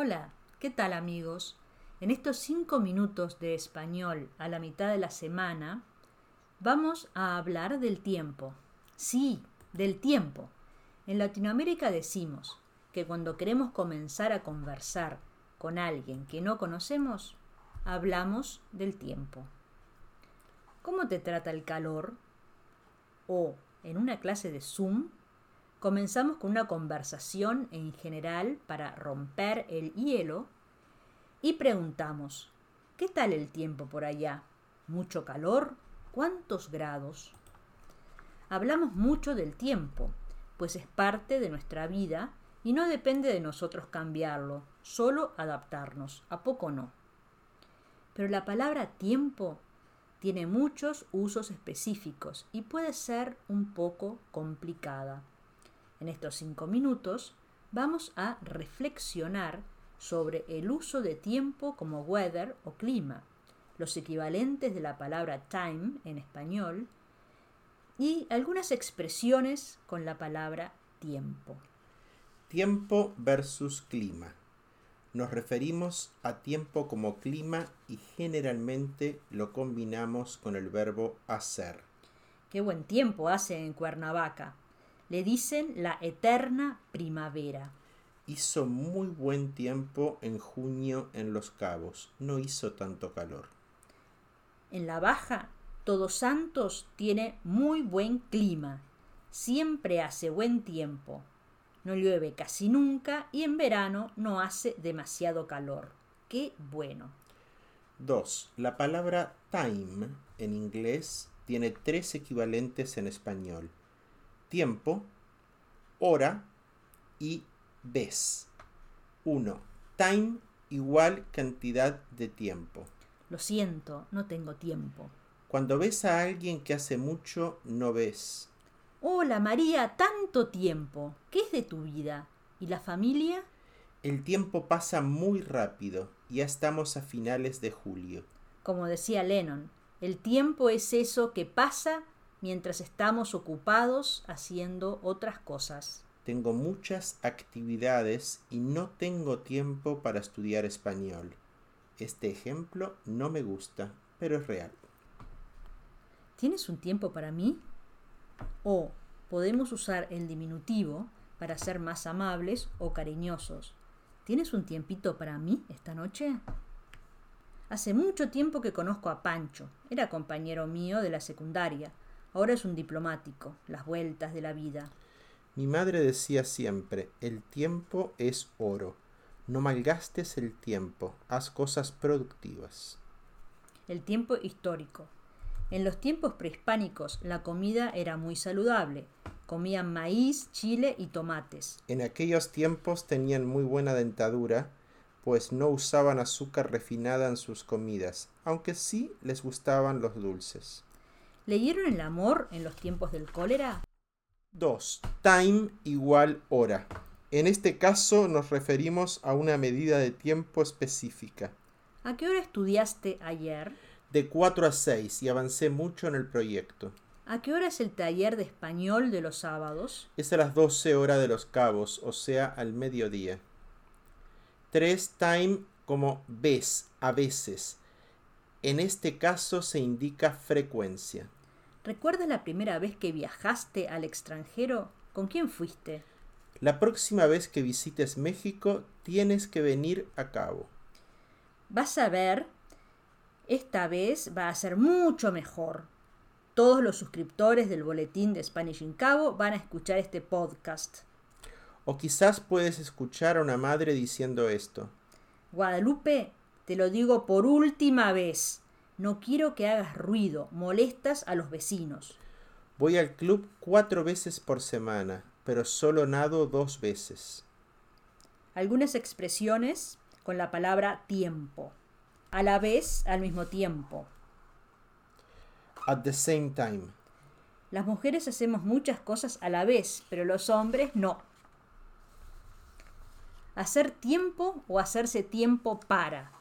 Hola, ¿qué tal amigos? En estos cinco minutos de español a la mitad de la semana vamos a hablar del tiempo. Sí, del tiempo. En Latinoamérica decimos que cuando queremos comenzar a conversar con alguien que no conocemos, hablamos del tiempo. ¿Cómo te trata el calor? O en una clase de Zoom Comenzamos con una conversación en general para romper el hielo y preguntamos, ¿qué tal el tiempo por allá? ¿Mucho calor? ¿Cuántos grados? Hablamos mucho del tiempo, pues es parte de nuestra vida y no depende de nosotros cambiarlo, solo adaptarnos, a poco no. Pero la palabra tiempo tiene muchos usos específicos y puede ser un poco complicada. En estos cinco minutos vamos a reflexionar sobre el uso de tiempo como weather o clima, los equivalentes de la palabra time en español y algunas expresiones con la palabra tiempo. Tiempo versus clima. Nos referimos a tiempo como clima y generalmente lo combinamos con el verbo hacer. Qué buen tiempo hace en Cuernavaca. Le dicen la eterna primavera. Hizo muy buen tiempo en junio en Los Cabos. No hizo tanto calor. En la Baja, Todos Santos tiene muy buen clima. Siempre hace buen tiempo. No llueve casi nunca y en verano no hace demasiado calor. Qué bueno. 2. La palabra time en inglés tiene tres equivalentes en español tiempo, hora y vez. 1. Time igual cantidad de tiempo. Lo siento, no tengo tiempo. Cuando ves a alguien que hace mucho, no ves. Hola María, tanto tiempo. ¿Qué es de tu vida? ¿Y la familia? El tiempo pasa muy rápido. Ya estamos a finales de julio. Como decía Lennon, el tiempo es eso que pasa mientras estamos ocupados haciendo otras cosas. Tengo muchas actividades y no tengo tiempo para estudiar español. Este ejemplo no me gusta, pero es real. ¿Tienes un tiempo para mí? O podemos usar el diminutivo para ser más amables o cariñosos. ¿Tienes un tiempito para mí esta noche? Hace mucho tiempo que conozco a Pancho. Era compañero mío de la secundaria. Ahora es un diplomático, las vueltas de la vida. Mi madre decía siempre, el tiempo es oro. No malgastes el tiempo, haz cosas productivas. El tiempo histórico. En los tiempos prehispánicos la comida era muy saludable. Comían maíz, chile y tomates. En aquellos tiempos tenían muy buena dentadura, pues no usaban azúcar refinada en sus comidas, aunque sí les gustaban los dulces. ¿Leyeron el amor en los tiempos del cólera? 2. Time igual hora. En este caso nos referimos a una medida de tiempo específica. ¿A qué hora estudiaste ayer? De 4 a 6 y avancé mucho en el proyecto. ¿A qué hora es el taller de español de los sábados? Es a las 12 horas de los cabos, o sea, al mediodía. 3. Time como ves, a veces. En este caso se indica frecuencia. ¿Recuerdas la primera vez que viajaste al extranjero? ¿Con quién fuiste? La próxima vez que visites México tienes que venir a Cabo. Vas a ver, esta vez va a ser mucho mejor. Todos los suscriptores del boletín de Spanish in Cabo van a escuchar este podcast. O quizás puedes escuchar a una madre diciendo esto. Guadalupe, te lo digo por última vez. No quiero que hagas ruido, molestas a los vecinos. Voy al club cuatro veces por semana, pero solo nado dos veces. Algunas expresiones con la palabra tiempo. A la vez, al mismo tiempo. At the same time. Las mujeres hacemos muchas cosas a la vez, pero los hombres no. Hacer tiempo o hacerse tiempo para.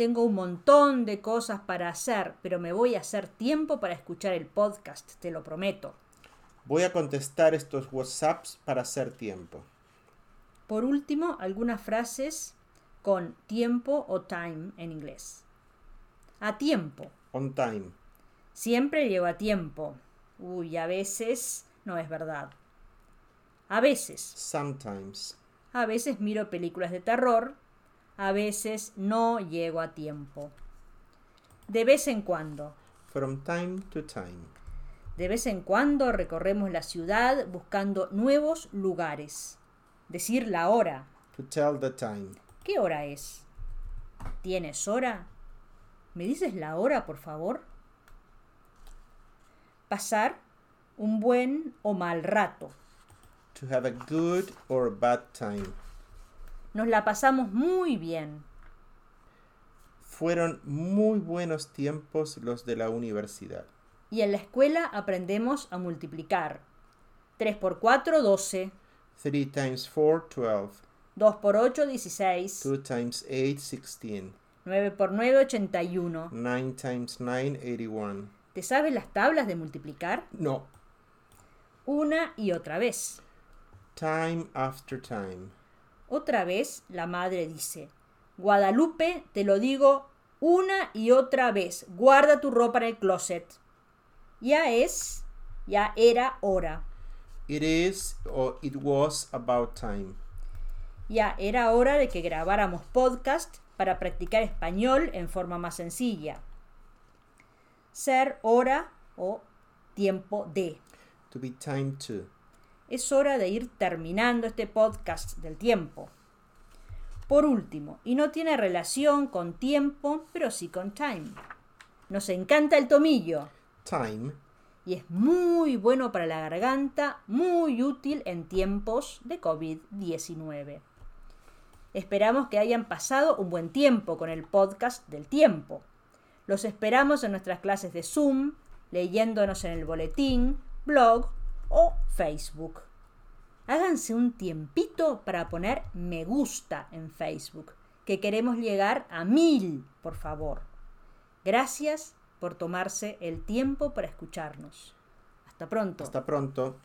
Tengo un montón de cosas para hacer, pero me voy a hacer tiempo para escuchar el podcast, te lo prometo. Voy a contestar estos WhatsApps para hacer tiempo. Por último, algunas frases con tiempo o time en inglés. A tiempo. On time. Siempre llego a tiempo. Uy, a veces no es verdad. A veces. Sometimes. A veces miro películas de terror. A veces no llego a tiempo. De vez en cuando. From time to time. De vez en cuando recorremos la ciudad buscando nuevos lugares. Decir la hora. To tell the time. ¿Qué hora es? ¿Tienes hora? ¿Me dices la hora, por favor? Pasar un buen o mal rato. To have a good or bad time. Nos la pasamos muy bien. Fueron muy buenos tiempos los de la universidad. Y en la escuela aprendemos a multiplicar. 3 por 4, 12. 3 times 4, 12. 2 por 8, 16. 2 times 8, 16. 9 por 9, 81. 9 times 9, 81. ¿Te sabes las tablas de multiplicar? No. Una y otra vez. Time after time. Otra vez la madre dice, Guadalupe, te lo digo una y otra vez, guarda tu ropa en el closet. Ya es, ya era hora. It is or it was about time. Ya era hora de que grabáramos podcast para practicar español en forma más sencilla. Ser hora o tiempo de. To be time to. Es hora de ir terminando este podcast del tiempo. Por último, y no tiene relación con tiempo, pero sí con time. Nos encanta el tomillo Time. y es muy bueno para la garganta, muy útil en tiempos de COVID-19. Esperamos que hayan pasado un buen tiempo con el podcast del tiempo. Los esperamos en nuestras clases de Zoom, leyéndonos en el boletín, blog o Facebook. Háganse un tiempito para poner me gusta en Facebook, que queremos llegar a mil, por favor. Gracias por tomarse el tiempo para escucharnos. Hasta pronto. Hasta pronto.